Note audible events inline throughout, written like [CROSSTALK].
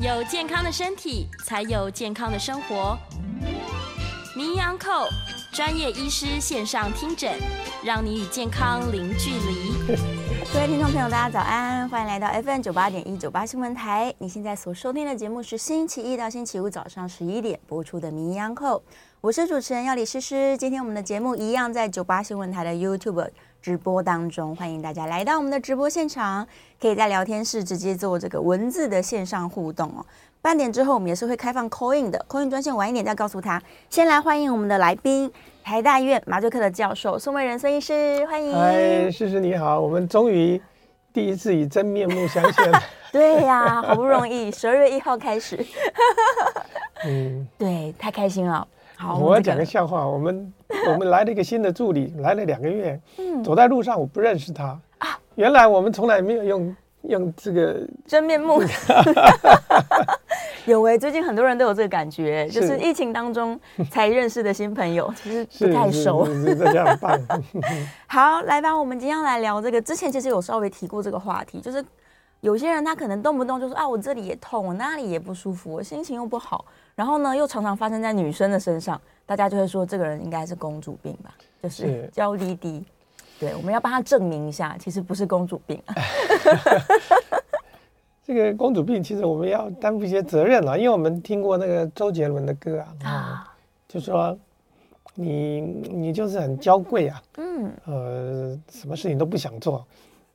有健康的身体，才有健康的生活。名医 Uncle 专业医师线上听诊，让你与健康零距离。[LAUGHS] 各位听众朋友，大家早安，欢迎来到 FM 九八点一九八新闻台。你现在所收听的节目是星期一到星期五早上十一点播出的名医 Uncle，我是主持人药理诗诗。今天我们的节目一样在九八新闻台的 YouTube。直播当中，欢迎大家来到我们的直播现场，可以在聊天室直接做这个文字的线上互动哦。半点之后，我们也是会开放 call in 的，call in 专线晚一点再告诉他。先来欢迎我们的来宾，台大医院麻醉科的教授宋卫仁孙医师，欢迎。嗨，诗诗你好，我们终于第一次以真面目相见。[LAUGHS] 对呀、啊，好不容易，十二月一号开始。[LAUGHS] 嗯，对，太开心了。好，我要讲个笑话。我们 [LAUGHS] 我们来了一个新的助理，来了两个月。嗯，走在路上我不认识他啊。原来我们从来没有用用这个真面目。[LAUGHS] 有哎，最近很多人都有这个感觉，就是疫情当中才认识的新朋友，[LAUGHS] 其实不太熟。大家很棒。好，来吧，我们今天要来聊这个。之前其实有稍微提过这个话题，就是有些人他可能动不动就说啊，我这里也痛，我那里也不舒服，我心情又不好。然后呢，又常常发生在女生的身上，大家就会说这个人应该是公主病吧，就是娇滴滴。对，我们要帮他证明一下，其实不是公主病。[LAUGHS] 这个公主病，其实我们要担负一些责任了，因为我们听过那个周杰伦的歌啊，啊就说你你就是很娇贵啊，嗯，呃，什么事情都不想做，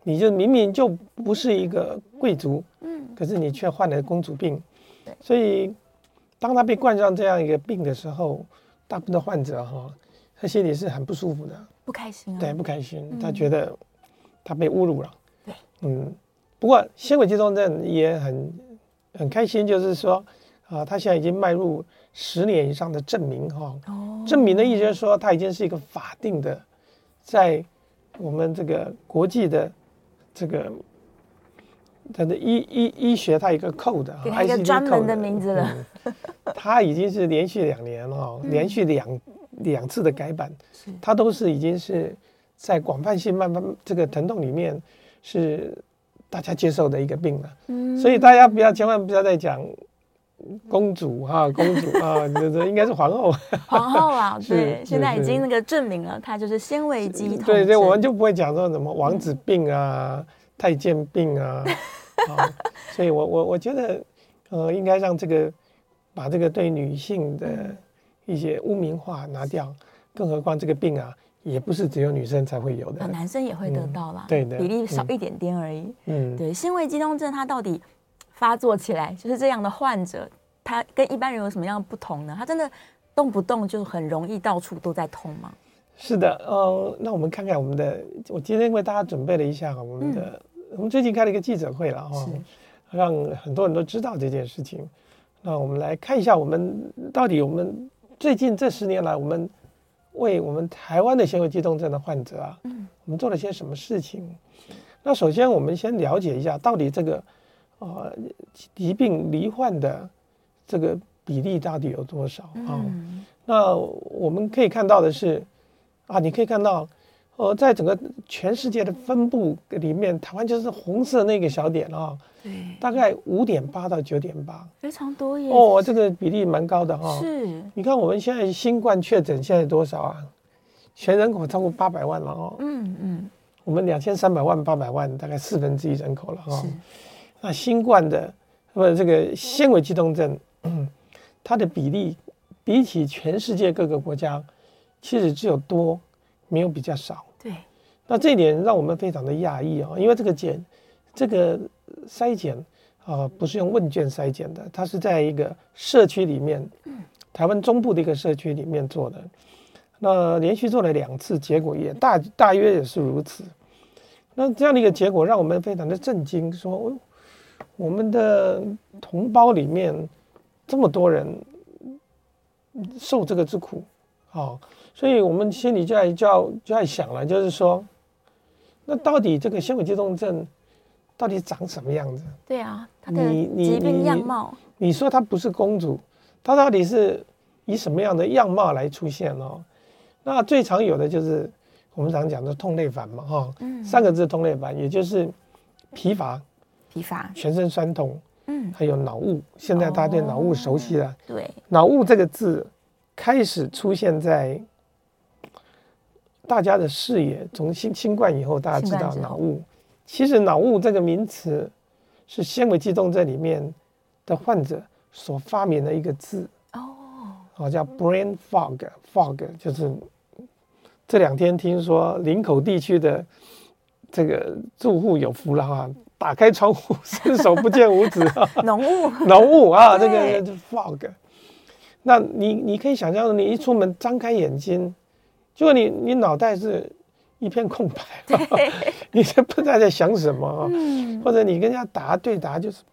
你就明明就不是一个贵族，嗯，可是你却患了公主病，对，所以。当他被冠上这样一个病的时候，大部分的患者哈，他心里是很不舒服的，不开心啊。对，不开心，他觉得他被侮辱了。对，嗯。不过纤维肌痛症也很很开心，就是说啊，他现在已经迈入十年以上的证明哈。哦。证明的意思就是说，他已经是一个法定的，在我们这个国际的这个。他的医医医学，它有一个 code，给他一个专门的名字了。他已经是连续两年了，连续两两次的改版，他都是已经是在广泛性慢慢这个疼痛里面是大家接受的一个病了。嗯，所以大家不要千万不要再讲公主哈，[LAUGHS] 公主啊，这这应该是皇后。皇后啊，[LAUGHS] 对，现在已经那个证明了，它就是纤维肌痛。对对，我们就不会讲说什么王子病啊。太监病啊，啊，所以我我我觉得，呃，应该让这个把这个对女性的一些污名化拿掉，更何况这个病啊，也不是只有女生才会有的，啊、男生也会得到啦，嗯、对的，比例少一点点而已。嗯，对，纤维肌痛症它到底发作起来，就是这样的患者，他跟一般人有什么样的不同呢？他真的动不动就很容易到处都在痛吗？是的，呃，那我们看看我们的，我今天为大家准备了一下我们的，嗯、我们最近开了一个记者会了哈，是让很多人都知道这件事情。那我们来看一下，我们到底我们最近这十年来，我们为我们台湾的纤维肌痛症的患者啊，嗯，我们做了些什么事情？那首先我们先了解一下，到底这个呃疾病罹患的这个比例到底有多少啊？嗯、那我们可以看到的是。啊，你可以看到，呃，在整个全世界的分布里面，台湾就是红色那个小点啊、哦，对，大概五点八到九点八，非常多耶。哦，这个比例蛮高的哈、哦。是，你看我们现在新冠确诊现在多少啊？全人口超过八百万了哦。嗯嗯，嗯我们两千三百万八百万，大概四分之一人口了哈、哦。是，那新冠的或者这个纤维肌动症，嗯，它的比例比起全世界各个国家。其实只有多，没有比较少。对，那这一点让我们非常的讶异啊，因为这个检，这个筛检啊，不是用问卷筛检的，它是在一个社区里面，台湾中部的一个社区里面做的。那连续做了两次，结果也大大约也是如此。那这样的一个结果让我们非常的震惊，说我们的同胞里面这么多人受这个之苦，啊。所以我们心里就在就要就在想了，就是说，那到底这个纤维肌痛症到底长什么样子？对啊，它的疾病样貌。你，你，你说它不是公主，它到底是以什么样的样貌来出现哦？那最常有的就是我们常讲的痛类烦嘛，哈、嗯，三个字痛类烦，也就是疲乏、疲乏、全身酸痛，嗯，还有脑雾。现在大家对脑雾熟悉了，哦、对，脑雾这个字开始出现在大家的视野，从新新冠以后，大家知道脑雾。其实脑雾这个名词是纤维肌动症里面的患者所发明的一个字哦，哦，叫 brain fog，fog 就是。这两天听说林口地区的这个住户有福了啊，打开窗户伸手不见五指啊，[LAUGHS] 浓雾，[LAUGHS] 浓雾啊，这个 fog。那你你可以想象，你一出门张开眼睛，结果你你脑袋是一片空白，[LAUGHS] 你都不知道在想什么啊，或者你跟人家答对答就是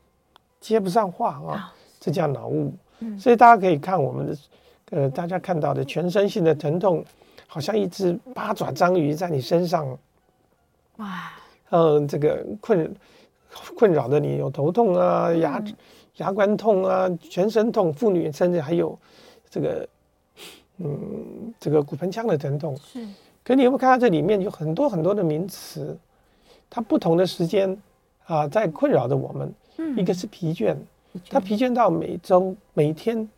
接不上话啊，这叫脑雾。所以大家可以看我们的呃，大家看到的全身性的疼痛。好像一只八爪章鱼在你身上，哇，嗯，这个困困扰的你有头痛啊，牙、嗯、牙关痛啊，全身痛，妇女甚至还有这个，嗯，这个骨盆腔的疼痛。是，可你有没有看到这里面有很多很多的名词？它不同的时间啊，在困扰着我们。嗯，一个是疲倦，他疲倦到每周每天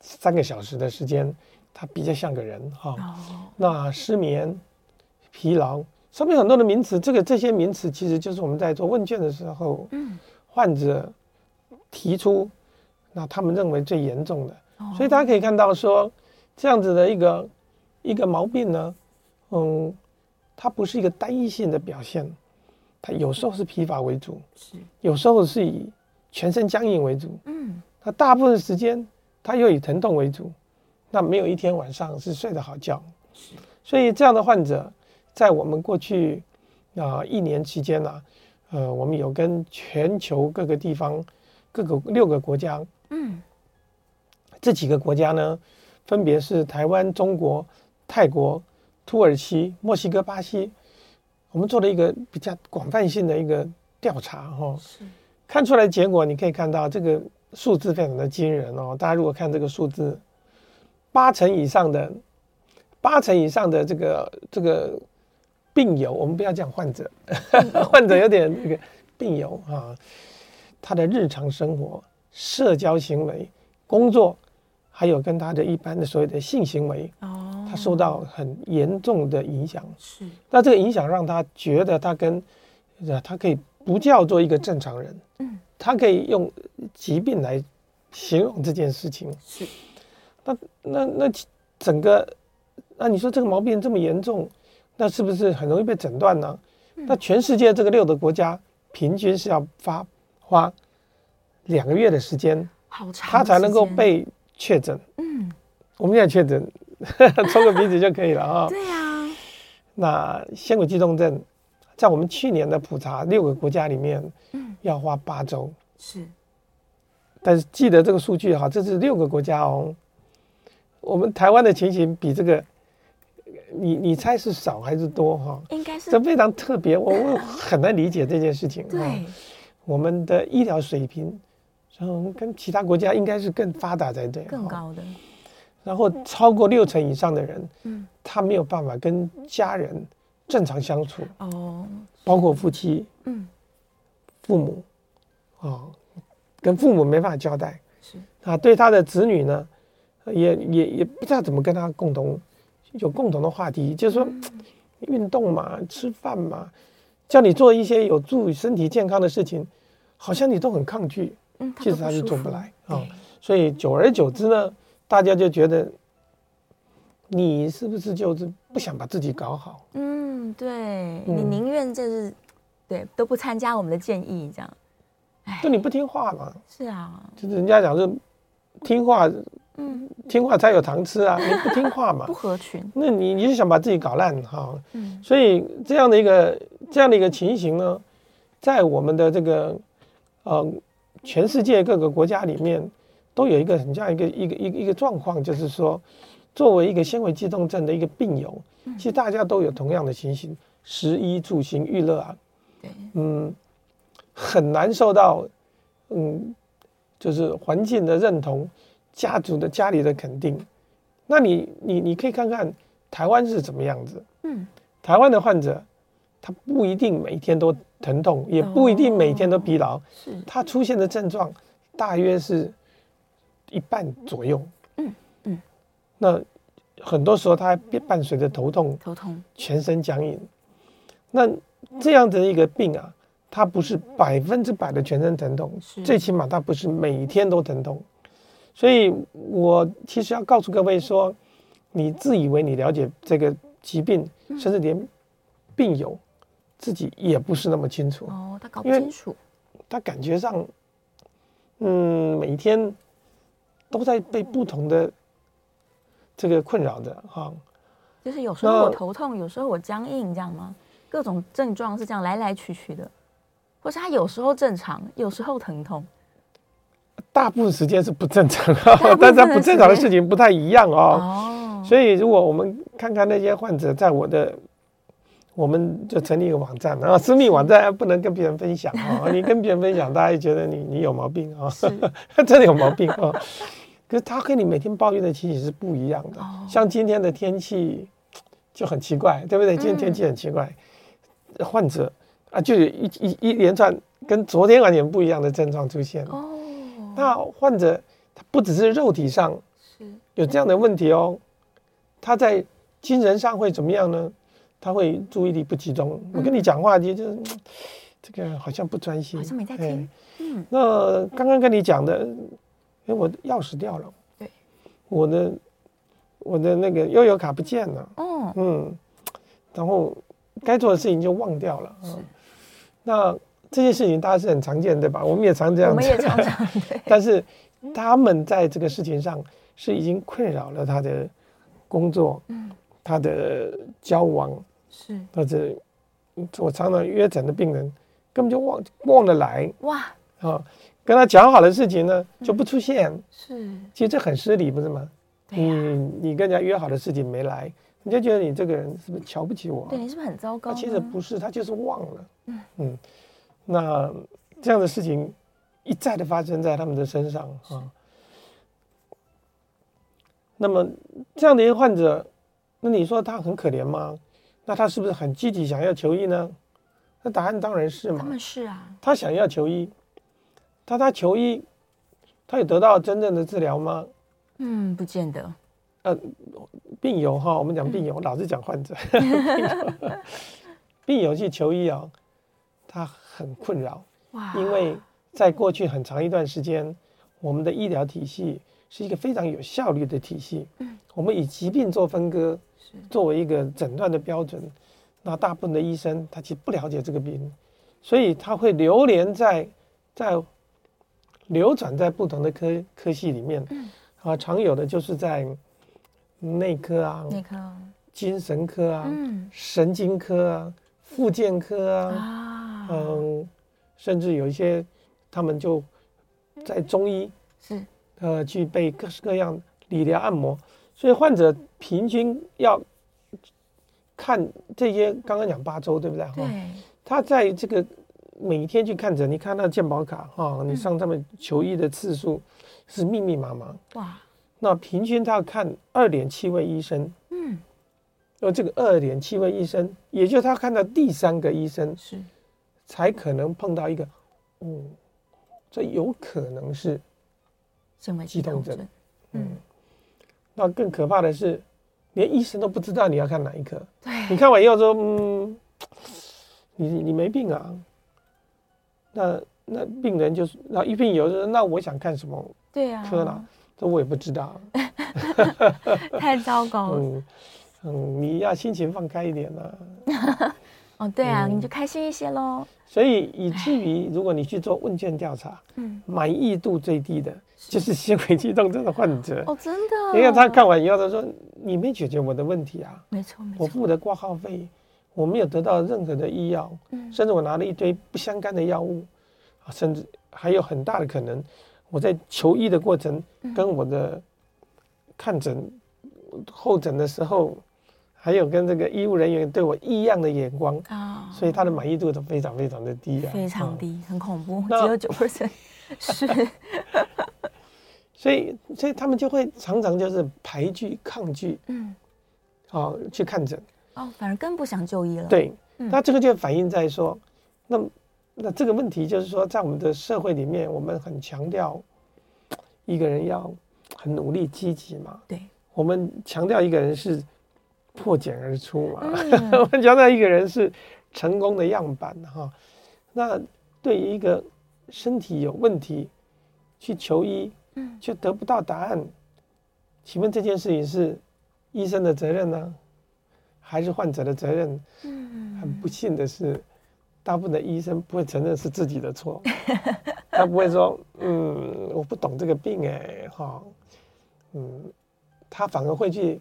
三个小时的时间。他比较像个人哈，哦哦、那失眠、疲劳，上面很多的名词，这个这些名词其实就是我们在做问卷的时候，嗯，患者提出，那他们认为最严重的，哦、所以大家可以看到说，这样子的一个一个毛病呢，嗯，它不是一个单一性的表现，它有时候是疲乏为主，是，有时候是以全身僵硬为主，嗯，那大部分时间它又以疼痛为主。那没有一天晚上是睡得好觉，所以这样的患者，在我们过去啊、呃、一年期间呢、啊，呃，我们有跟全球各个地方各个六个国家，嗯，这几个国家呢，分别是台湾、中国、泰国、土耳其、墨西哥、巴西，我们做了一个比较广泛性的一个调查哈、哦，看出来结果，你可以看到这个数字非常的惊人哦，大家如果看这个数字。八成以上的，八成以上的这个这个病友，我们不要讲患者，[LAUGHS] 患者有点那个病友啊，他的日常生活、社交行为、工作，还有跟他的一般的所有的性行为，哦，他受到很严重的影响。是，那这个影响让他觉得他跟，他可以不叫做一个正常人，嗯，他可以用疾病来形容这件事情。是。那那那整个，那你说这个毛病这么严重，那是不是很容易被诊断呢？嗯、那全世界这个六个国家平均是要发花两个月的时间，好长，他才能够被确诊。嗯，我们现在确诊，[LAUGHS] 抽个鼻子就可以了啊。对呀。那纤维肌动症，在我们去年的普查六个国家里面，嗯，要花八周。是。但是记得这个数据哈，这是六个国家哦。我们台湾的情形比这个，你你猜是少还是多哈？应该是这非常特别，我我很难理解这件事情。对，我们的医疗水平，嗯，跟其他国家应该是更发达才对，更高的。然后超过六成以上的人，嗯，他没有办法跟家人正常相处哦，包括夫妻，嗯，父母，哦，跟父母没办法交代，是。啊，对他的子女呢？也也也不知道怎么跟他共同有共同的话题，就是说运动嘛，吃饭嘛，叫你做一些有助于身体健康的事情，好像你都很抗拒，其实他就做不来啊。所以久而久之呢，大家就觉得你是不是就是不想把自己搞好？嗯，对，你宁愿就是对都不参加我们的建议这样，就你不听话嘛？是啊，就是人家讲是听话。嗯，听话才有糖吃啊！[LAUGHS] 你不听话嘛，不合群，那你你是想把自己搞烂哈。嗯，所以这样的一个这样的一个情形呢，在我们的这个呃全世界各个国家里面，都有一个很这样一个一个一个一个状况，就是说，作为一个纤维肌动症的一个病友，其实大家都有同样的情形，食衣住行娱乐啊，对，嗯，很难受到嗯，就是环境的认同。家族的家里的肯定，那你你你可以看看台湾是怎么样子。嗯，台湾的患者他不一定每天都疼痛，也不一定每天都疲劳，是他出现的症状大约是一半左右。嗯嗯，那很多时候他还伴随着头痛、头痛、全身僵硬。那这样的一个病啊，它不是百分之百的全身疼痛，最起码它不是每天都疼痛。所以我其实要告诉各位说，你自以为你了解这个疾病，甚至连病友自己也不是那么清楚。哦，他搞不清楚。他感觉上，嗯，每天都在被不同的这个困扰着哈。就是有时候我头痛，有时候我僵硬，这样吗？各种症状是这样来来去去的，或是他有时候正常，有时候疼痛。大部分时间是不正常的，但是不正常的事情不太一样哦。哦。所以，如果我们看看那些患者，在我的，我们就成立一个网站啊，私密网站不能跟别人分享啊。[LAUGHS] 你跟别人分享，大家觉得你你有毛病啊，[LAUGHS] 真的有毛病啊。可是他跟你每天抱怨的情形是不一样的。像今天的天气就很奇怪，对不对？今天天气很奇怪，患者啊，就有一一一连串跟昨天完全不一样的症状出现。哦。那患者他不只是肉体上有这样的问题哦，他在精神上会怎么样呢？他会注意力不集中。我跟你讲话就就这个好像不专心，好像没在听。嗯，那刚刚跟你讲的，哎，我钥匙掉了。对，我的我的那个悠游卡不见了。嗯嗯，然后该做的事情就忘掉了。是，那。这些事情大家是很常见，对吧？我们也常这样子。我们也常常。[LAUGHS] 但是他们在这个事情上是已经困扰了他的工作，嗯，他的交往是，或者我常常约诊的病人根本就忘忘了来哇啊，跟他讲好的事情呢就不出现，是，其实这很失礼，不是吗？你你跟人家约好的事情没来，你就觉得你这个人是不是瞧不起我？对，你是不是很糟糕？其实不是，他就是忘了，嗯嗯。那这样的事情一再的发生在他们的身上啊。那么这样的一个患者，那你说他很可怜吗？那他是不是很积极想要求医呢？那答案当然是嘛。他们是啊。他想要求医，他他求医，他有得到真正的治疗吗？嗯，不见得。呃，病友哈，我们讲病友，嗯、老是讲患者。[LAUGHS] 病友，病友去求医啊，他。很困扰，因为在过去很长一段时间，我们的医疗体系是一个非常有效率的体系。我们以疾病做分割，作为一个诊断的标准。那大部分的医生他其实不了解这个病，所以他会流连在在流转在不同的科科系里面。啊，常有的就是在内科啊，内科、精神科啊，神经科啊，复健科啊。嗯，甚至有一些，他们就在中医是呃去备各式各样理疗按摩，所以患者平均要看这些刚刚讲八周对不对？对。他在这个每天去看诊，你看他的健保卡哈，你上他们求医的次数是密密麻麻。哇。那平均他要看二点七位医生。嗯。而这个二点七位医生，也就是他看到第三个医生是。才可能碰到一个，哦，这有可能是激动症，嗯，那更可怕的是，连医生都不知道你要看哪一科。对，你看完以后说，嗯，你你没病啊？那那病人就是，那一病友说，那我想看什么？对呀，科呢，这我也不知道，[LAUGHS] 太糟糕了。[LAUGHS] 嗯嗯，你要心情放开一点啊。哦，对啊，嗯、你就开心一些喽。所以以至于，如果你去做问卷调查，嗯，满意度最低的就是纤维肌痛症的患者。哦，真的。因为他看完以后，他说：“你没解决我的问题啊。”没错，没错。我付的挂号费，我没有得到任何的医药，嗯，甚至我拿了一堆不相干的药物，啊，甚至还有很大的可能，我在求医的过程跟我的看诊候诊的时候。还有跟这个医务人员对我异样的眼光啊，所以他的满意度都非常非常的低啊，非常低，很恐怖，只有九 percent，是，[LAUGHS] 所以所以他们就会常常就是排拒抗拒，嗯，哦，去看诊，哦，反而更不想就医了，对，嗯、那这个就反映在说，那那这个问题就是说，在我们的社会里面，我们很强调一个人要很努力积极嘛。对，我们强调一个人是破茧而出嘛，嗯、[LAUGHS] 我们强调一个人是成功的样板哈。那对于一个身体有问题去求医，嗯，却得不到答案，请问这件事情是医生的责任呢，还是患者的责任？嗯，很不幸的是，大部分的医生不会承认是自己的错，他不会说，嗯，我不懂这个病哎，哈，嗯，他反而会去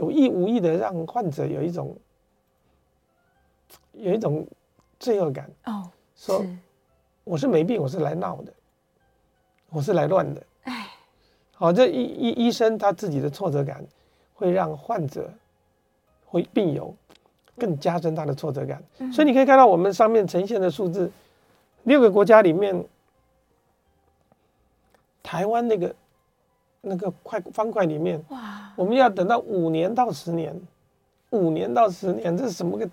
有意无意的让患者有一种有一种罪恶感哦，说。我是没病，我是来闹的，我是来乱的。哎，好，这医医医生他自己的挫折感，会让患者会病友更加深他的挫折感。嗯、所以你可以看到我们上面呈现的数字，六个国家里面，台湾那个那个块方块里面，哇，我们要等到五年到十年，五年到十年，这是什么个？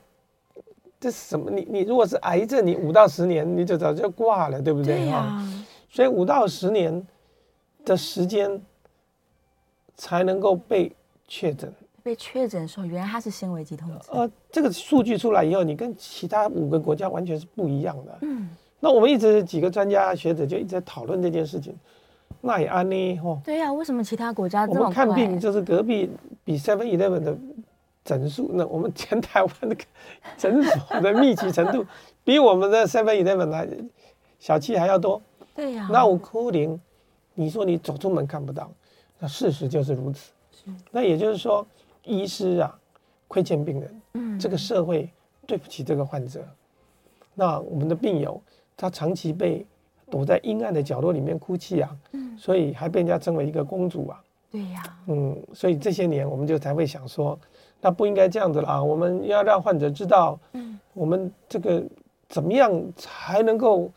这是什么？你你如果是癌症，你五到十年你就早就挂了，对不对？对呀。所以五到十年的时间才能够被确诊。被确诊的时候，原来它是纤维肌痛症。呃，这个数据出来以后，你跟其他五个国家完全是不一样的。嗯。那我们一直几个专家学者就一直在讨论这件事情。那也安呢？吼。对呀，为什么其他国家这么快？我们看病就是隔壁比 Seven Eleven 的。诊所，那我们全台湾的诊所的密集程度，[LAUGHS] 比我们的 Seven Eleven 还小七还要多。对呀。那我哭灵，你说你走出门看不到，那事实就是如此。是。那也就是说，医师啊，亏欠病人。嗯。这个社会对不起这个患者。那我们的病友，他长期被躲在阴暗的角落里面哭泣啊。嗯。所以还被人家称为一个公主啊。对呀。嗯，所以这些年我们就才会想说。那不应该这样子啦！我们要让患者知道，嗯，我们这个怎么样才能够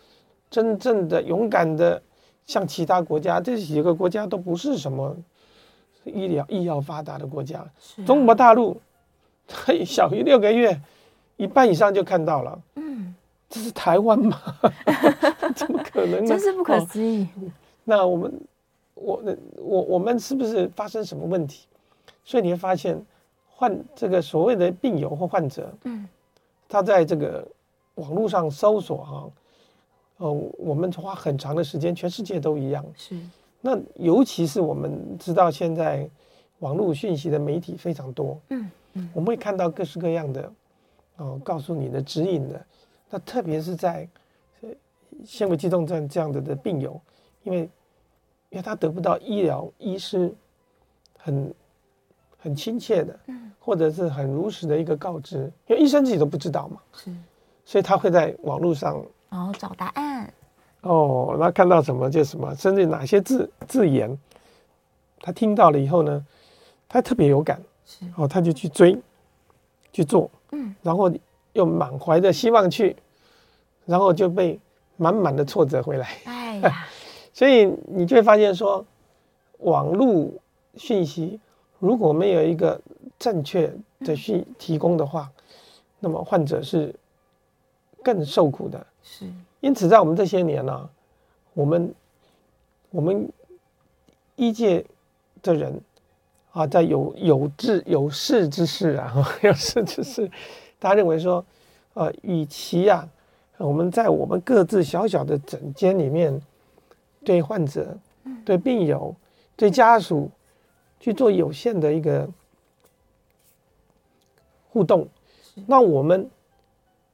真正的勇敢的像其他国家，这几个国家都不是什么医疗医药发达的国家。啊，中国大陆，[LAUGHS] 小于六个月，一半以上就看到了。嗯，这是台湾吗？[LAUGHS] 怎么可能呢？真是不可思议。哦，那我们，我我我们是不是发生什么问题？所以你会发现。患这个所谓的病友或患者，嗯，他在这个网络上搜索哈、啊，哦，我们花很长的时间，全世界都一样。是，那尤其是我们知道现在网络讯息的媒体非常多，嗯嗯，我们会看到各式各样的，哦，告诉你的指引的，那特别是在纤维肌痛症这样的的病友，因为因为他得不到医疗医师很。很亲切的，或者是很如实的一个告知，因为医生自己都不知道嘛，是，所以他会在网络上哦找答案，哦，那看到什么就什么，甚至哪些字字眼，他听到了以后呢，他特别有感，是。哦，他就去追，去做，嗯，然后又满怀着希望去，然后就被满满的挫折回来，哎呀，[LAUGHS] 所以你就会发现说，网络讯息。如果没有一个正确的讯提供的话，嗯、那么患者是更受苦的。是，因此在我们这些年呢、啊，我们我们医界的人啊，在有有志有识之士啊，[LAUGHS] 有识之士，大家认为说，呃，与其啊，我们在我们各自小小的诊间里面，对患者、对病友、对家属。去做有限的一个互动，那我们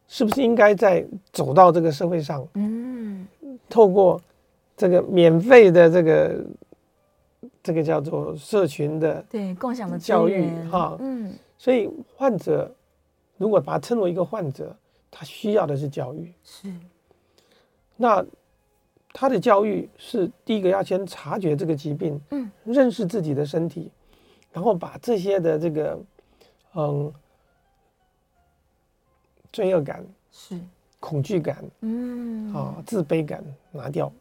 是不是应该在走到这个社会上？嗯，透过这个免费的这个这个叫做社群的对共享的教育哈，嗯，所以患者如果把它称为一个患者，他需要的是教育，是。那。他的教育是第一个要先察觉这个疾病，嗯，认识自己的身体，然后把这些的这个，嗯，罪恶感是。恐惧感，嗯，啊，自卑感拿掉，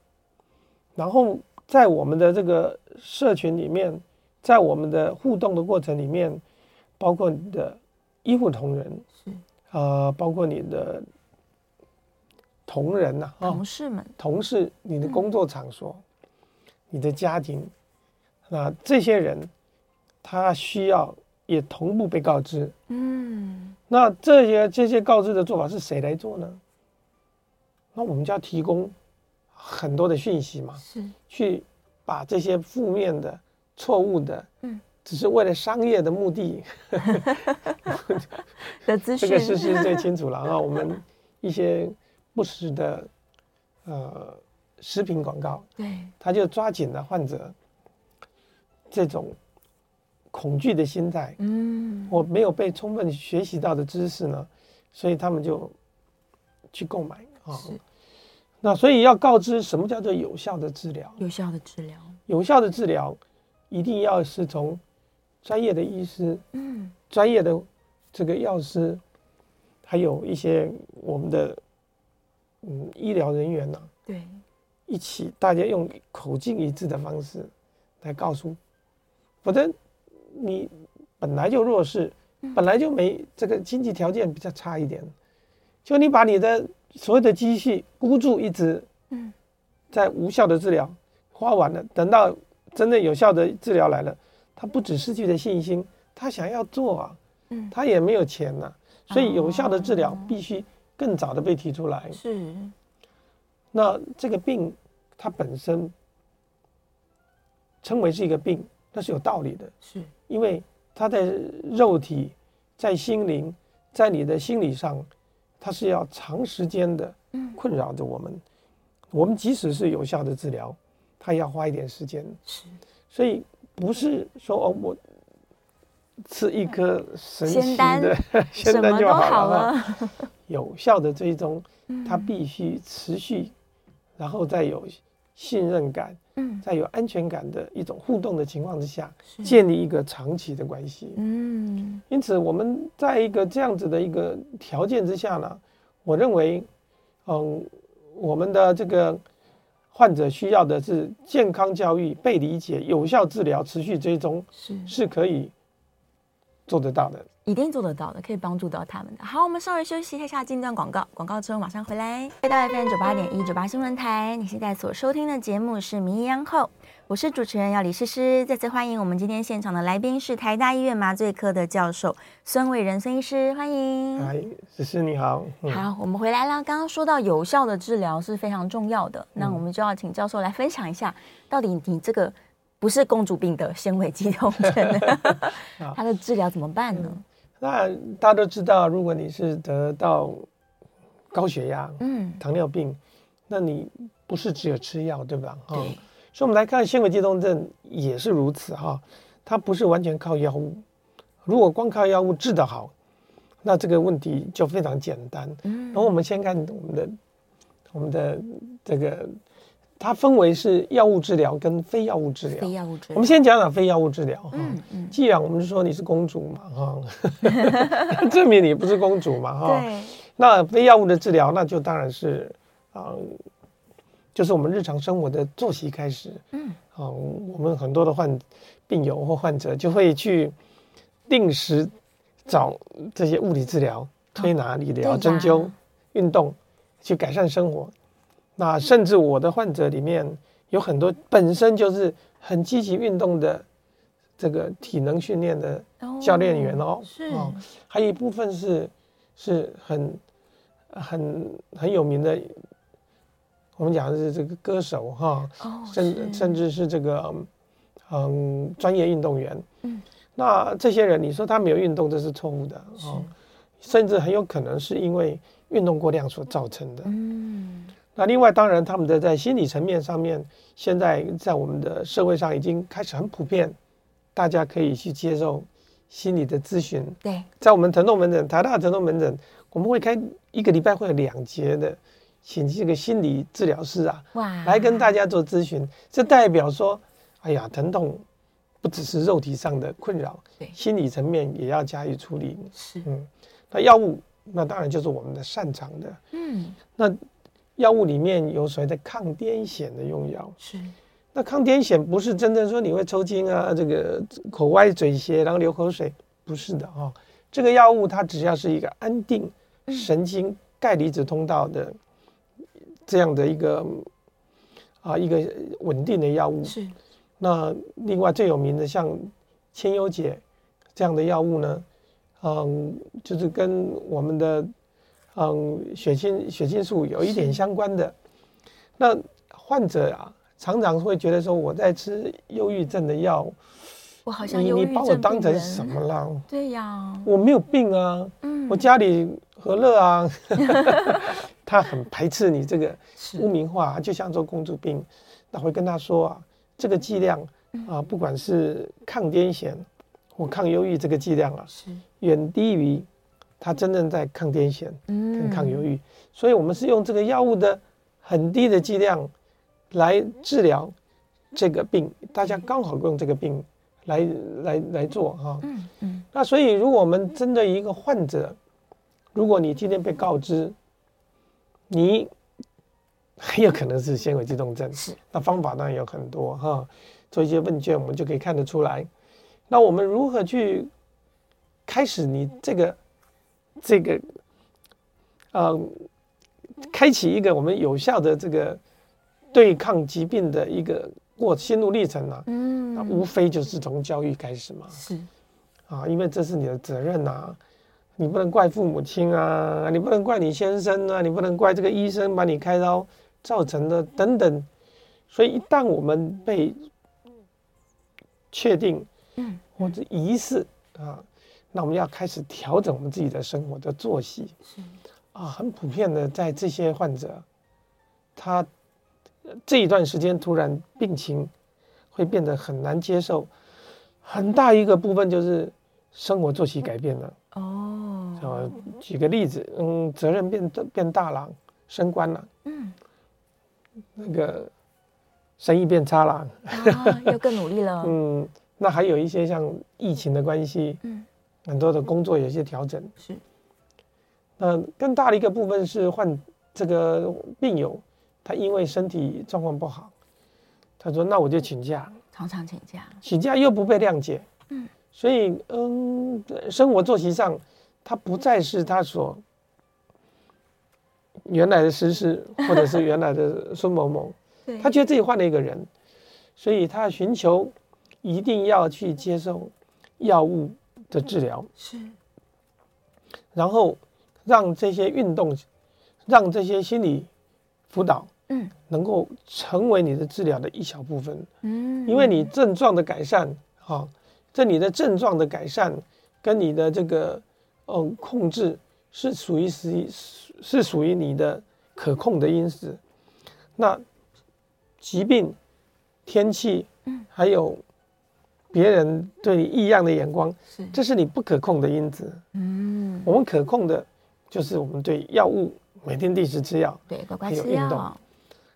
然后在我们的这个社群里面，在我们的互动的过程里面，包括你的医护同仁是。呃，包括你的同仁呐、啊，同事们、同事，你的工作场所，嗯、你的家庭，那这些人，他需要也同步被告知。嗯，那这些这些告知的做法是谁来做呢？那我们就要提供很多的讯息嘛，是。去把这些负面的、错误的，嗯，只是为了商业的目的 [LAUGHS] 的资讯，[LAUGHS] 这个事实最清楚了啊。我们一些。不实的，呃，食品广告，对，他就抓紧了患者这种恐惧的心态。嗯，我没有被充分学习到的知识呢，所以他们就去购买啊。是那所以要告知什么叫做有效的治疗？有效的治疗，有效的治疗一定要是从专业的医师，嗯，专业的这个药师，还有一些我们的。嗯，医疗人员呢、啊？对，一起大家用口径一致的方式来告诉，否则你本来就弱势，嗯、本来就没这个经济条件比较差一点，就你把你的所有的积蓄孤注一掷，嗯，在无效的治疗花完了，等到真正有效的治疗来了，他不只失去了信心，他想要做啊，嗯，他也没有钱呐、啊，所以有效的治疗必须。更早的被提出来是，那这个病它本身称为是一个病，那是有道理的，是。因为它在肉体、在心灵、在你的心理上，它是要长时间的困扰着我们。嗯、我们即使是有效的治疗，它也要花一点时间，是，所以不是说哦我。吃一颗神奇的 [LAUGHS] 仙丹就好了。[LAUGHS] 有效的追踪，它必须持续，然后再有信任感，嗯，在有安全感的一种互动的情况之下，建立一个长期的关系。嗯，因此我们在一个这样子的一个条件之下呢，我认为，嗯，我们的这个患者需要的是健康教育、被理解、有效治疗、持续追踪，是是可以。做得到的，一定做得到的，可以帮助到他们的。好，我们稍微休息一下，进段广告，广告之后马上回来。回到 FM 九八点一九八新闻台，你现在所收听的节目是《名医央后》，我是主持人要李诗诗。再次欢迎我们今天现场的来宾是台大医院麻醉科的教授孙伟仁孙医师，欢迎。哎，诗诗你好。嗯、好，我们回来了。刚刚说到有效的治疗是非常重要的，嗯、那我们就要请教授来分享一下，到底你这个。不是公主病的纤维肌痛症，[LAUGHS] 它的治疗怎么办呢？那大家都知道，如果你是得到高血压、嗯，糖尿病，那你不是只有吃药，对吧？对。所以，我们来看纤维肌痛症也是如此哈，它不是完全靠药物。如果光靠药物治得好，那这个问题就非常简单。嗯。然后我们先看我们的我们的这个。它分为是药物治疗跟非药物治疗。非药物治疗。我们先讲讲非药物治疗哈。嗯嗯。既然我们说你是公主嘛哈，[LAUGHS] 证明你不是公主嘛哈。对。那非药物的治疗，那就当然是啊、呃，就是我们日常生活的作息开始。嗯。啊，我们很多的患病友或患者就会去定时找这些物理治疗、推拿、理疗、针灸、运动，去改善生活。那甚至我的患者里面有很多本身就是很积极运动的这个体能训练的教练员哦，是哦，还有一部分是是很很很有名的，我们讲的是这个歌手哈，甚甚至是这个嗯专业运动员，嗯，那这些人你说他没有运动，这是错误的哦，甚至很有可能是因为运动过量所造成的，嗯。那另外，当然，他们的在心理层面上面，现在在我们的社会上已经开始很普遍，大家可以去接受心理的咨询。对，在我们疼痛门诊，台大疼痛门诊，我们会开一个礼拜会有两节的，请这个心理治疗师啊，哇，来跟大家做咨询。这代表说，哎呀，疼痛不只是肉体上的困扰，对，心理层面也要加以处理。是，嗯，那药物，那当然就是我们的擅长的。嗯，那。药物里面有所谓的抗癫痫的用药，是。那抗癫痫不是真正说你会抽筋啊，这个口歪嘴斜，然后流口水，不是的啊、哦。这个药物它只要是一个安定、神经钙离子通道的这样的一个啊一个稳定的药物。是。那另外最有名的像千优解这样的药物呢，嗯，就是跟我们的嗯血清血清素有一点相关的。那患者啊，常常会觉得说我在吃忧郁症的药，我好像你你把我当成什么了？对呀，我没有病啊，嗯，我家里和乐啊。[LAUGHS] 他很排斥你这个污名化，就像做公主病，那会跟他说啊，这个剂量啊，不管是抗癫痫或抗忧郁，这个剂量啊，是远低于他真正在抗癫痫跟抗忧郁，所以我们是用这个药物的。很低的剂量来治疗这个病，大家刚好用这个病来来来做哈。嗯嗯。那所以，如果我们针对一个患者，如果你今天被告知你 [LAUGHS] 很有可能是纤维肌动症，那方法当然有很多哈。做一些问卷，我们就可以看得出来。那我们如何去开始你这个这个嗯？开启一个我们有效的这个对抗疾病的一个过心路历程啊，嗯，那无非就是从教育开始嘛，是啊，因为这是你的责任呐，你不能怪父母亲啊，你不能怪你先生啊，你不能怪这个医生把你开刀造成的等等，所以一旦我们被确定，嗯，或者疑似啊，那我们要开始调整我们自己的生活的作息，啊，很普遍的，在这些患者，他这一段时间突然病情会变得很难接受，很大一个部分就是生活作息改变了。哦，呃，举个例子，嗯，责任变变大了，升官了，嗯，那个生意变差了，啊，又更努力了。[LAUGHS] 嗯，那还有一些像疫情的关系，嗯，很多的工作有些调整，是。那更大的一个部分是患这个病友，他因为身体状况不好，他说：“那我就请假，常常请假，请假又不被谅解，嗯，所以嗯，生活作息上，他不再是他所原来的诗诗，或者是原来的孙某某，[LAUGHS] 他觉得自己换了一个人，所以他寻求一定要去接受药物的治疗，是，然后。”让这些运动，让这些心理辅导，嗯，能够成为你的治疗的一小部分，嗯，因为你症状的改善，哈，这你的症状的改善跟你的这个，嗯，控制是属于是是属于你的可控的因子，那疾病、天气，嗯，还有别人对你异样的眼光，是，这是你不可控的因子，嗯，我们可控的。就是我们对药物每天定时吃药，对，乖乖吃药，还有运动，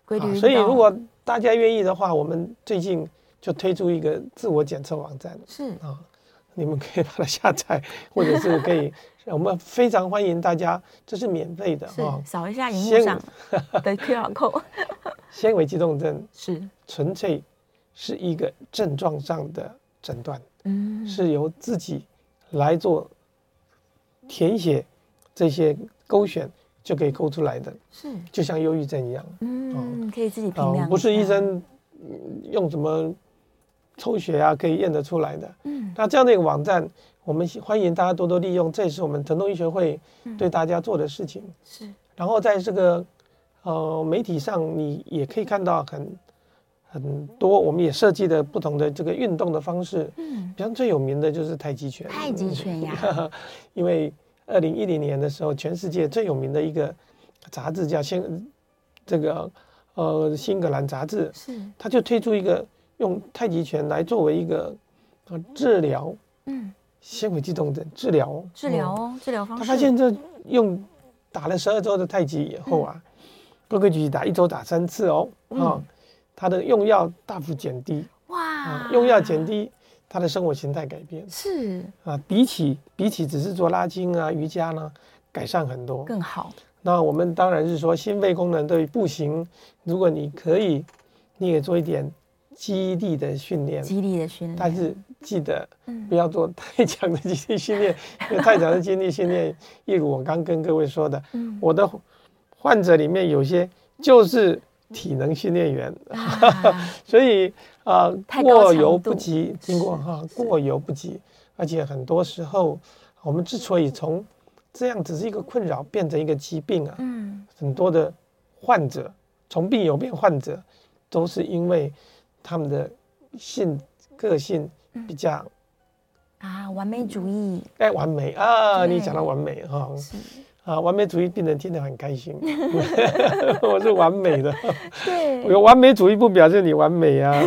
规律运动。所以如果大家愿意的话，我们最近就推出一个自我检测网站，是。啊，你们可以把它下载，或者是可以，[LAUGHS] 我们非常欢迎大家，这是免费的啊，扫一下荧幕上的 QR [LAUGHS] code。纤维肌动症 [LAUGHS] 是纯粹是一个症状上的诊断，嗯，是由自己来做填写。这些勾选就可以勾出来的，是就像忧郁症一样，嗯，可以自己评量，不是医生用什么抽血啊可以验得出来的。嗯，那这样的一个网站，我们欢迎大家多多利用，这也是我们疼痛医学会对大家做的事情。是，然后在这个呃媒体上，你也可以看到很很多，我们也设计的不同的这个运动的方式。嗯，比方最有名的就是太极拳。太极拳呀，[LAUGHS] 因为。二零一零年的时候，全世界最有名的一个杂志叫《新这个呃新格兰杂志》，是他就推出一个用太极拳来作为一个呃治疗，嗯，纤维肌动症治疗，治疗哦，治疗方式。他发现这用打了十二周的太极以后啊，规规矩矩打一周打三次哦，啊，他的用药大幅减低，哇，用药减低。他的生活形态改变。是。啊，比起比起只是做拉筋啊、瑜伽呢，改善很多，更好。那我们当然是说心肺功能对步行，如果你可以，你也做一点肌力的训练，的训练，但是记得不要做太强的肌力训练，[LAUGHS] 因为太强的肌力训练，一如我刚跟各位说的，我的患者里面有些就是体能训练员，[LAUGHS] 所以啊，过犹不及，经过哈，过犹不及，而且很多时候，我们之所以从这样只是一个困扰变成一个疾病啊，很多的患者从病友变患者，都是因为。他们的性个性比较啊，完美主义，哎，完美啊！你讲到完美哈，啊，完美主义病人听得很开心。[LAUGHS] 我是完美的，对，有完美主义不表示你完美啊。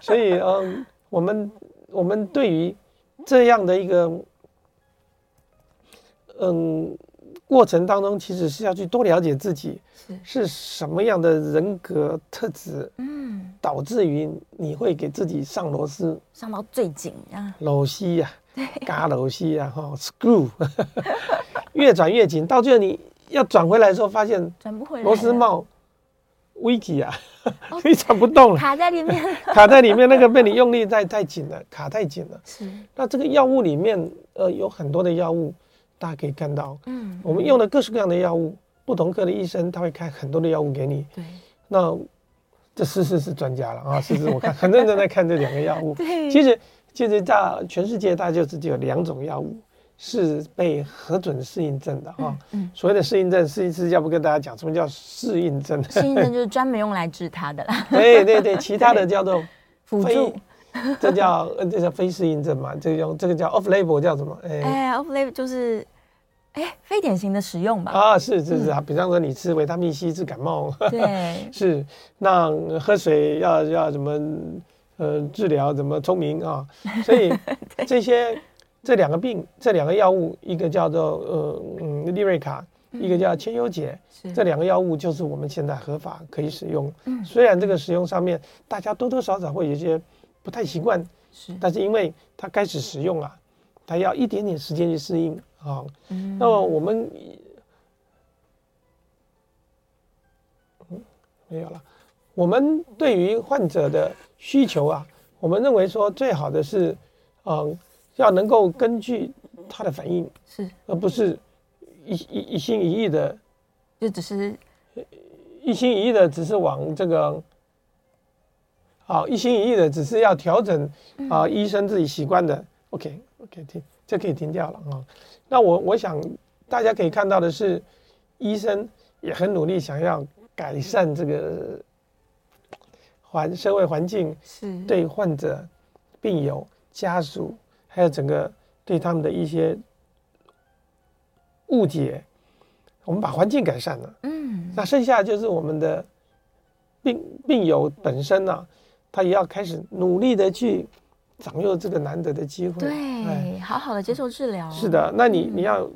所以，嗯，我们我们对于这样的一个，嗯。过程当中，其实是要去多了解自己是。什么样的人格特质，嗯，导致于你会给自己上螺丝，上到最紧啊，螺丝呀，嘎螺丝呀，哈，screw，[LAUGHS] 越转越紧，到最后你要转回来的时候，发现转不回来，螺丝帽，Vicky 啊，[LAUGHS] 你转不动了，卡在里面，[LAUGHS] 卡在里面，那个被你用力太太紧了，卡太紧了。是，那这个药物里面，呃，有很多的药物。大家可以看到，嗯，我们用了各式各样的药物，不同科的医生他会开很多的药物给你。对，那这诗诗是专家了啊，诗诗我看 [LAUGHS] 很认真在看这两个药物。对，其实其实在全世界，大概就只有两种药物是被核准适应症的啊。嗯，所谓的适应症，是是要不跟大家讲什么叫适应症？适应症就是专门用来治它的啦。[LAUGHS] 对对对，其他的叫做辅助。[LAUGHS] 这叫这叫非适应症嘛？这个用这个叫 off label 叫什么？哎，哎，off label 就是哎非典型的使用吧？啊，是是是啊，比方说你吃维他命 C 治感冒，[LAUGHS] 对，是那喝水要要怎么呃治疗怎么聪明啊？[LAUGHS] 所以这些这两个病这两个药物，一个叫做呃嗯利瑞卡，一个叫千优解，这两个药物就是我们现在合法可以使用。嗯，虽然这个使用上面大家多多少少会有一些。不太习惯，是，但是因为他开始使用啊，他要一点点时间去适应啊。哦嗯、那么我们，嗯，没有了。我们对于患者的需求啊，我们认为说最好的是，嗯，要能够根据他的反应，是，而不是一一一心一意的，就只是一心一意的，只是往这个。好，一心一意的只是要调整啊，医生自己习惯的。OK OK，停，这可以停掉了啊。那我我想大家可以看到的是，医生也很努力想要改善这个环社会环境，是对患者、病友、家属，还有整个对他们的一些误解，我们把环境改善了。嗯，那剩下就是我们的病病友本身呢、啊。他也要开始努力的去掌握这个难得的机会，对，哎、好好的接受治疗。是的，那你你要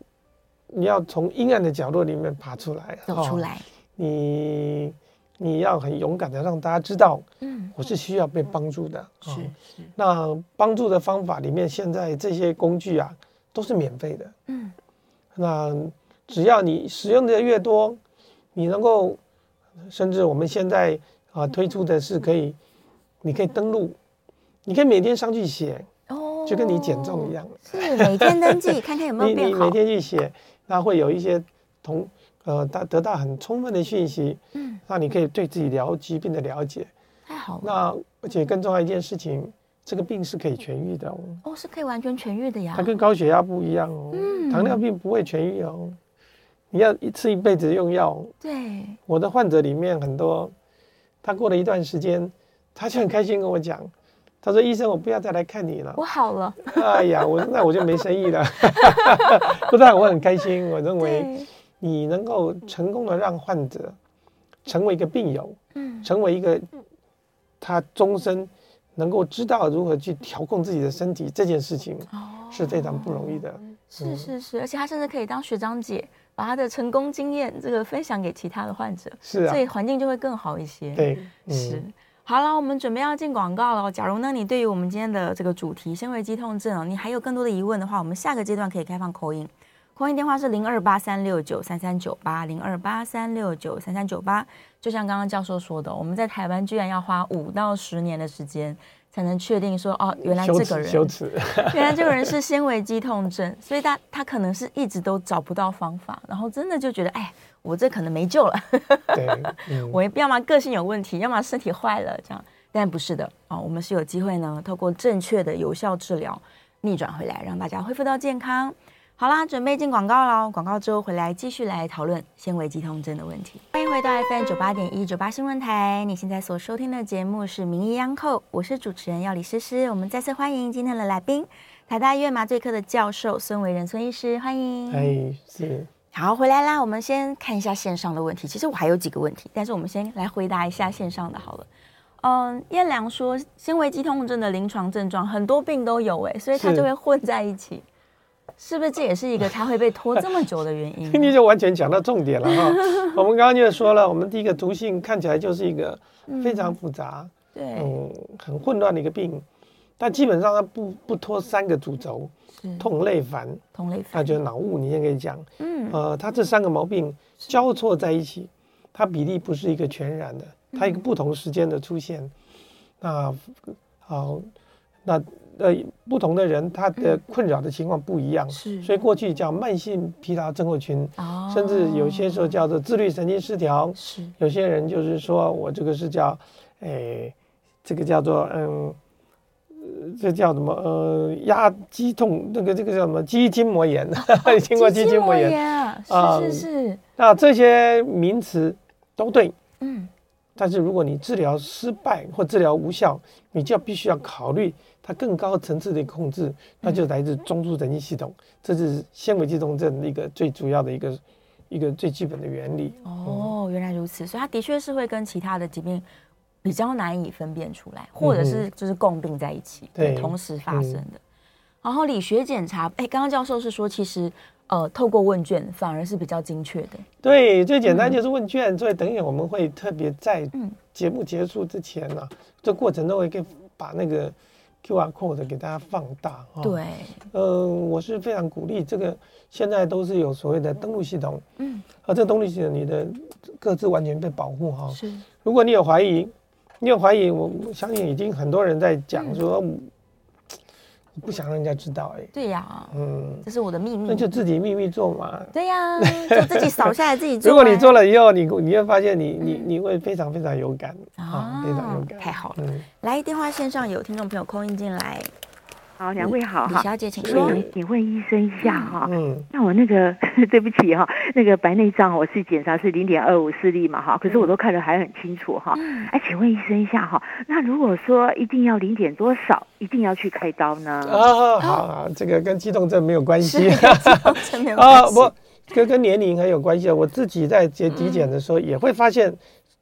你要从阴暗的角落里面爬出来，走出来。哦、你你要很勇敢的让大家知道，嗯，我是需要被帮助的。是是。那帮助的方法里面，现在这些工具啊都是免费的。嗯。那只要你使用的越多，你能够，甚至我们现在啊推出的是可以。你可以登录，你可以每天上去写，哦，就跟你减重一样，是每天登记 [LAUGHS] 看看有没有变好。你你每天去写，那会有一些同呃得得到很充分的讯息，嗯，那你可以对自己了疾病的了解，太好了。那而且更重要一件事情，这个病是可以痊愈的哦，哦，是可以完全痊愈的呀。它跟高血压不一样哦，嗯，糖尿病不会痊愈哦，你要一次一辈子用药。对，我的患者里面很多，他过了一段时间。他就很开心跟我讲，他说：“医生，我不要再来看你了，我好了。”哎呀，我那我就没生意了。[LAUGHS] 不但我很开心，我认为你能够成功的让患者成为一个病友，嗯，成为一个他终身能够知道如何去调控自己的身体这件事情，是非常不容易的。哦嗯、是是是，而且他甚至可以当学长姐，把他的成功经验这个分享给其他的患者，是啊，所以环境就会更好一些。对，嗯、是。好了，我们准备要进广告了。假如呢，你对于我们今天的这个主题纤维肌痛症，你还有更多的疑问的话，我们下个阶段可以开放口音。空运电话是零二八三六九三三九八零二八三六九三三九八。就像刚刚教授说的，我们在台湾居然要花五到十年的时间才能确定说，哦，原来这个人，羞耻，[LAUGHS] 原来这个人是纤维肌痛症，所以他他可能是一直都找不到方法，然后真的就觉得，哎，我这可能没救了。对，嗯、[LAUGHS] 我要么个性有问题，要么身体坏了，这样。但不是的啊、哦，我们是有机会呢，透过正确的有效治疗逆转回来，让大家恢复到健康。好啦，准备进广告喽！广告之后回来继续来讨论纤维肌痛症的问题。欢迎回到 FM 九八点一九八新闻台，你现在所收听的节目是名医央叩，我是主持人药理诗诗。我们再次欢迎今天的来宾，台大医院麻醉科的教授孙维仁孙医师，欢迎。哎，是。好，回来啦！我们先看一下线上的问题。其实我还有几个问题，但是我们先来回答一下线上的好了。嗯，燕良说，纤维肌痛症的临床症状很多病都有哎，所以他就会混在一起。是不是这也是一个他会被拖这么久的原因？[LAUGHS] 你就完全讲到重点了哈。[LAUGHS] 我们刚刚就说了，我们第一个毒性看起来就是一个非常复杂，嗯、对，嗯，很混乱的一个病，但基本上它不不拖三个主轴，痛累烦，痛类烦，那就是脑雾。你先可以讲，嗯，呃，它这三个毛病交错在一起，它比例不是一个全然的，它一个不同时间的出现，那好，那。呃，不同的人他的困扰的情况不一样，是，所以过去叫慢性疲劳症候群，哦，甚至有些时候叫做自律神经失调，是，有些人就是说我这个是叫，诶，这个叫做嗯，这叫什么呃压肌痛，那个这个叫什么肌筋膜炎，哦、[LAUGHS] 听过肌筋膜炎啊？是是是，那这些名词都对，嗯，但是如果你治疗失败或治疗无效，你就要必须要考虑。它更高层次的控制，那就来自中枢神经系统，嗯、这是纤维肌痛症的一个最主要的一个一个最基本的原理。哦，原来如此，所以它的确是会跟其他的疾病比较难以分辨出来，或者是就是共病在一起，嗯、对，同时发生的。嗯、然后理学检查，哎，刚刚教授是说，其实呃，透过问卷反而是比较精确的。对，最简单就是问卷，嗯、所以等于我们会特别在节目结束之前呢、这过程中会给把那个。QR code 给大家放大啊！对，嗯、呃，我是非常鼓励这个，现在都是有所谓的登录系统，嗯，而这个登录系统，你的各自完全被保护哈。是，如果你有怀疑，你有怀疑，我相信已经很多人在讲说。嗯不想让人家知道哎、欸，对呀、啊，嗯，这是我的秘密，那就自己秘密做嘛。对呀、啊，就自己扫下来自己做。[LAUGHS] 如果你做了以后，你你会发现你你你会非常非常有感啊，非常有感，太好了。嗯、来电话线上有听众朋友 call in 进来。好，两位好哈，李小姐，请说。请问医生一下哈，嗯，那我那个 [LAUGHS] 对不起哈，那个白内障我是检查是零点二五视力嘛哈，可是我都看得还很清楚哈。哎，请问医生一下哈，那如果说一定要零点多少，一定要去开刀呢？啊，好，这个跟肌 [LAUGHS] 动症没有关系。啊，不，跟跟年龄很有关系。我自己在接体检的时候也会发现，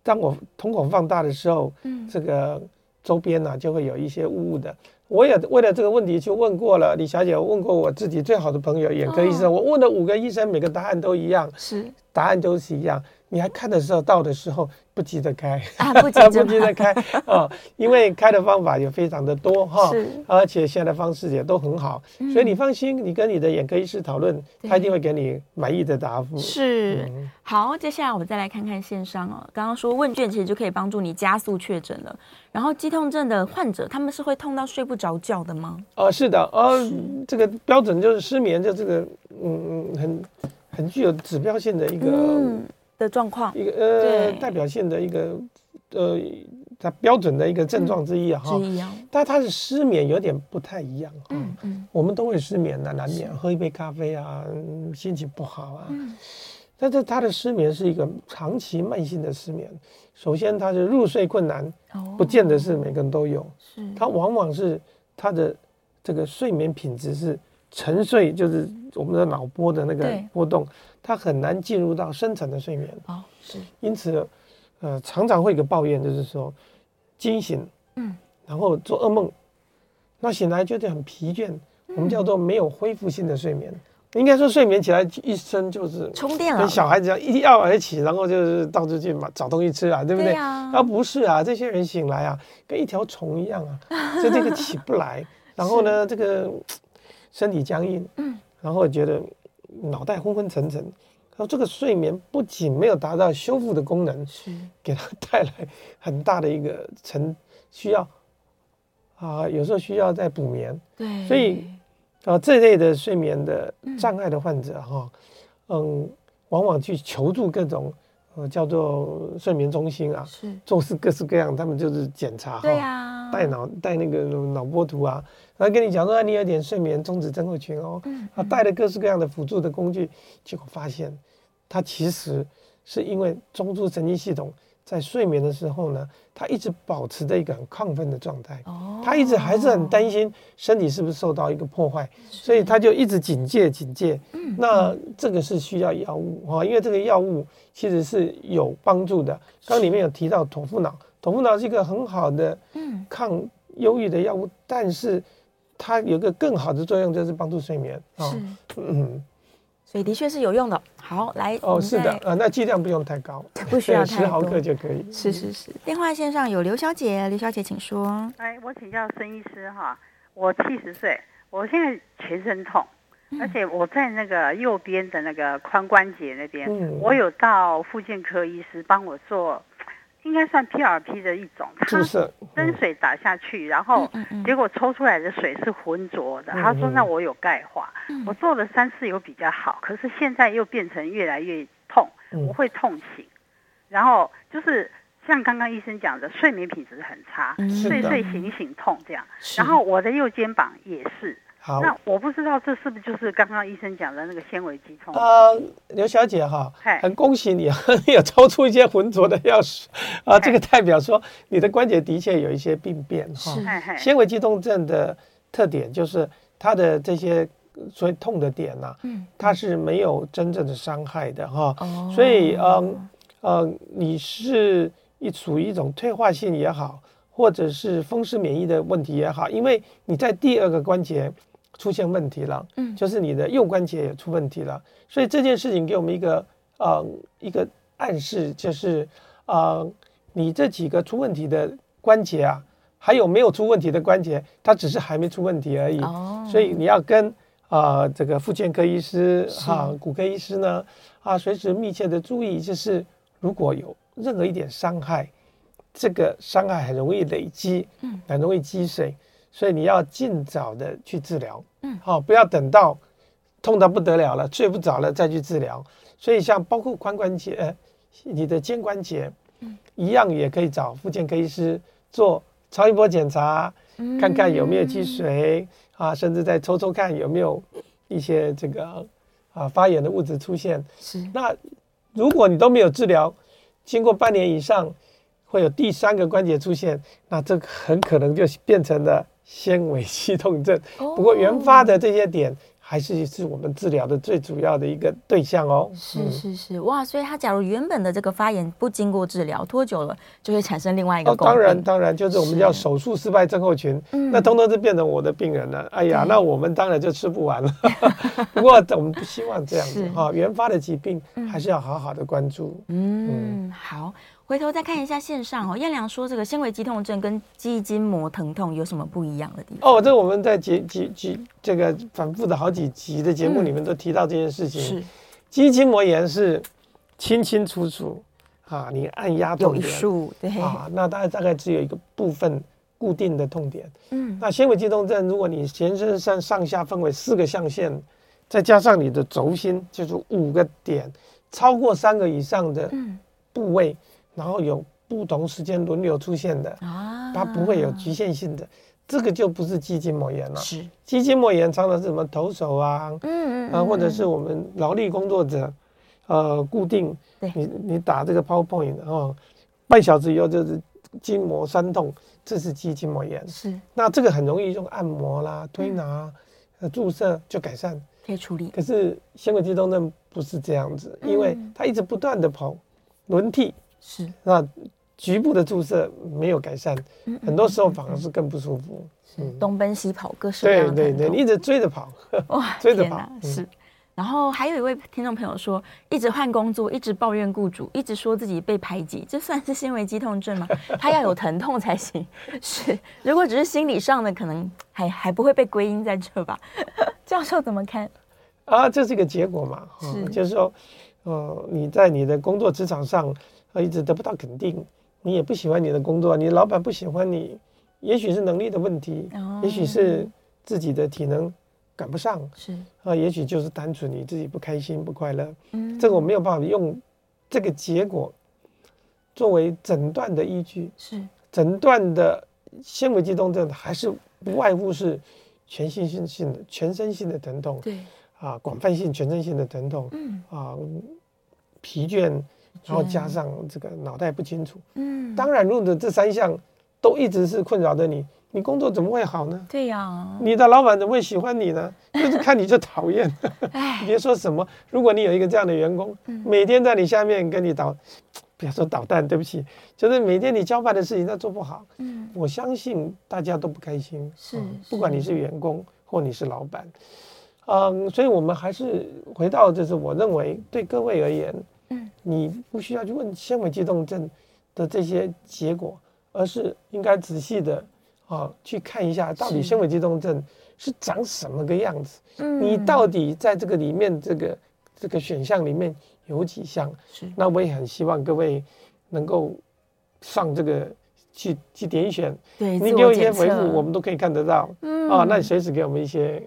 当我瞳孔放大的时候，嗯，这个周边呢就会有一些雾雾的。我也为了这个问题去问过了李小姐，问过我自己最好的朋友眼科医生，我问了五个医生，每个答案都一样，是答案都是一样。你还看的时候到的时候。不急着开，啊、不急着 [LAUGHS] 开。啊，因为开的方法也非常的多哈，是。而且现在方式也都很好，嗯、所以你放心，你跟你的眼科医师讨论，他一定会给你满意的答复。是，嗯、好，接下来我们再来看看线上哦，刚刚说问卷其实就可以帮助你加速确诊了，然后肌痛症的患者他们是会痛到睡不着觉的吗？哦、呃，是的，呃，是这个标准就是失眠，就这个嗯嗯很很具有指标性的一个。嗯的状况，一个呃代表性的一个呃，它标准的一个症状之一啊哈，但它的失眠有点不太一样哈。嗯嗯，我们都会失眠的，难免喝一杯咖啡啊，心情不好啊。嗯，但是他的失眠是一个长期慢性的失眠。首先，他是入睡困难，不见得是每个人都有。是，他往往是他的这个睡眠品质是沉睡，就是我们的脑波的那个波动。它很难进入到深层的睡眠。哦，是，因此，呃，常常会有个抱怨，就是说，惊醒，嗯，然后做噩梦，那醒来觉得很疲倦，我们叫做没有恢复性的睡眠。应该说睡眠起来一身就是充电了，跟小孩子一样一觉而起，然后就是到处去嘛找东西吃啊，对不对？啊，不是啊，这些人醒来啊，跟一条虫一样啊，就这个起不来，[LAUGHS] 然后呢，这个身体僵硬，嗯，然后觉得。脑袋昏昏沉沉。然后这个睡眠不仅没有达到修复的功能，是给他带来很大的一个沉需要啊，有时候需要再补眠。对，所以啊，这类的睡眠的障碍的患者哈，嗯，嗯，往往去求助各种呃叫做睡眠中心啊，是做事各式各样，他们就是检查，对呀，带脑带那个脑波图啊，然后跟你讲说你有点睡眠中止症候群哦，嗯，啊，带了各式各样的辅助的工具，结果发现他其实是因为中枢神经系统。在睡眠的时候呢，他一直保持着一个很亢奋的状态，哦，他一直还是很担心身体是不是受到一个破坏，所以他就一直警戒警戒。嗯，那这个是需要药物啊，因为这个药物其实是有帮助的。刚里面有提到妥付脑，妥付脑是一个很好的抗忧郁的药物，但是它有个更好的作用，就是帮助睡眠啊。嗯。所以的确是有用的。好，来哦，是的，呃，那剂量不用太高，[LAUGHS] 不需要太，十毫克就可以。是是是。电话线上有刘小姐，刘小姐请说。哎，我请教孙医师哈，我七十岁，我现在全身痛，嗯、而且我在那个右边的那个髋关节那边，嗯、我有到复健科医师帮我做。应该算 PRP 的一种，他针水打下去，然后结果抽出来的水是浑浊的。他说：“那我有钙化。”我做了三次有比较好，可是现在又变成越来越痛，我会痛醒，然后就是像刚刚医生讲的，睡眠品质很差，睡睡醒醒痛这样。然后我的右肩膀也是。好，那我不知道这是不是就是刚刚医生讲的那个纤维肌痛？呃，刘小姐哈，很恭喜你，[LAUGHS] 你有抽出一些浑浊的药水啊，这个代表说你的关节的确有一些病变哈。纤维肌痛症的特点就是它的这些所以痛的点呐，嗯，它是没有真正的伤害的哈。哦，所以嗯呃，你是一处于一种退化性也好，或者是风湿免疫的问题也好，因为你在第二个关节。出现问题了，嗯，就是你的右关节也出问题了，所以这件事情给我们一个呃一个暗示，就是呃你这几个出问题的关节啊，还有没有出问题的关节，它只是还没出问题而已，哦，所以你要跟啊、呃、这个复健科医师哈、啊、骨科医师呢啊随时密切的注意，就是如果有任何一点伤害，这个伤害很容易累积，嗯，很容易积水。所以你要尽早的去治疗，嗯，好，不要等到痛到不得了了，睡不着了再去治疗。所以像包括髋关节、呃，你的肩关节，嗯，一样也可以找复健科医师做超音波检查，嗯，看看有没有积水啊，甚至再抽抽看有没有一些这个啊发炎的物质出现。是，那如果你都没有治疗，经过半年以上，会有第三个关节出现，那这很可能就变成了。纤维肌痛症，不过原发的这些点还是是我们治疗的最主要的一个对象哦。是是是，哇！所以他假如原本的这个发炎不经过治疗，拖久了就会产生另外一个。当然当然，就是我们叫手术失败症候群，那通通是变成我的病人了。哎呀，那我们当然就吃不完了。[LAUGHS] 不过我们不希望这样子哈，原发的疾病还是要好好的关注。嗯，好。回头再看一下线上哦，燕良说这个纤维肌痛症跟肌筋膜疼痛有什么不一样的地方？哦，这我们在几几几这个反复的好几集的节目里面都提到这件事情。是，肌筋膜炎是清清楚楚啊，你按压痛点，有数对啊，那大概大概只有一个部分固定的痛点。嗯，那纤维肌痛症，如果你全身上上下分为四个象限，再加上你的轴心，就是五个点，超过三个以上的部位。然后有不同时间轮流出现的啊，它不会有局限性的，这个就不是肌筋膜炎了。是肌筋膜炎常常是什么投手啊，嗯嗯，嗯啊，或者是我们劳力工作者，呃，固定你你打这个 PowerPoint 然后半小时以后就是筋膜酸痛，这是肌筋膜炎。是那这个很容易用按摩啦、推拿、呃注射就改善，可以处理。可是纤维肌痛症不是这样子，因为它一直不断的跑轮替。是，那局部的注射没有改善，嗯、很多时候反而是更不舒服。是东奔西跑，各式各样的。对对对，你一直追着跑，哇，[LAUGHS] 追着跑。嗯、是，然后还有一位听众朋友说，一直换工作，一直抱怨雇主，一直说自己被排挤，这算是纤维肌痛症吗？他要有疼痛才行。是，如果只是心理上的，可能还还不会被归因在这吧？[LAUGHS] 教授怎么看？啊，这是一个结果嘛，是就是说，呃，你在你的工作职场上呃一直得不到肯定，你也不喜欢你的工作，你老板不喜欢你，也许是能力的问题，哦、也许是自己的体能赶不上，是。啊，也许就是单纯你自己不开心不快乐，嗯，这个我没有办法用这个结果作为诊断的依据，是。诊断的纤维肌痛症还是不外乎是全身性性的全身性的疼痛，对。啊，广泛性、全身性的疼痛，嗯，啊，疲倦，然后加上这个脑袋不清楚，嗯，当然，如果这三项都一直是困扰着你，你工作怎么会好呢？对呀、啊，你的老板怎么会喜欢你呢？就是看你就讨厌，[LAUGHS] 你别说什么。如果你有一个这样的员工，嗯、每天在你下面跟你捣，不要说捣蛋，对不起，就是每天你交办的事情他做不好，嗯，我相信大家都不开心，是、嗯，不管你是员工或你是老板。嗯，所以，我们还是回到，就是我认为对各位而言，嗯，你不需要去问纤维肌动症的这些结果，而是应该仔细的啊去看一下，到底纤维肌动症是长什么个样子。嗯，你到底在这个里面，这个这个选项里面有几项？是。那我也很希望各位能够上这个去去点选，对，你给我一些回复，我们都可以看得到。嗯，啊，那你随时给我们一些。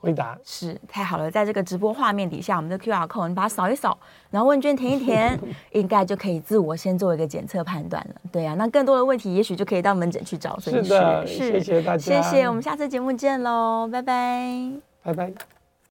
回答是太好了，在这个直播画面底下，我们的 QR code，你把它扫一扫，然后问卷填一填，[LAUGHS] 应该就可以自我先做一个检测判断了。对呀、啊，那更多的问题，也许就可以到门诊去找。是的，是谢谢大家，谢谢，我们下次节目见喽，拜拜，拜拜。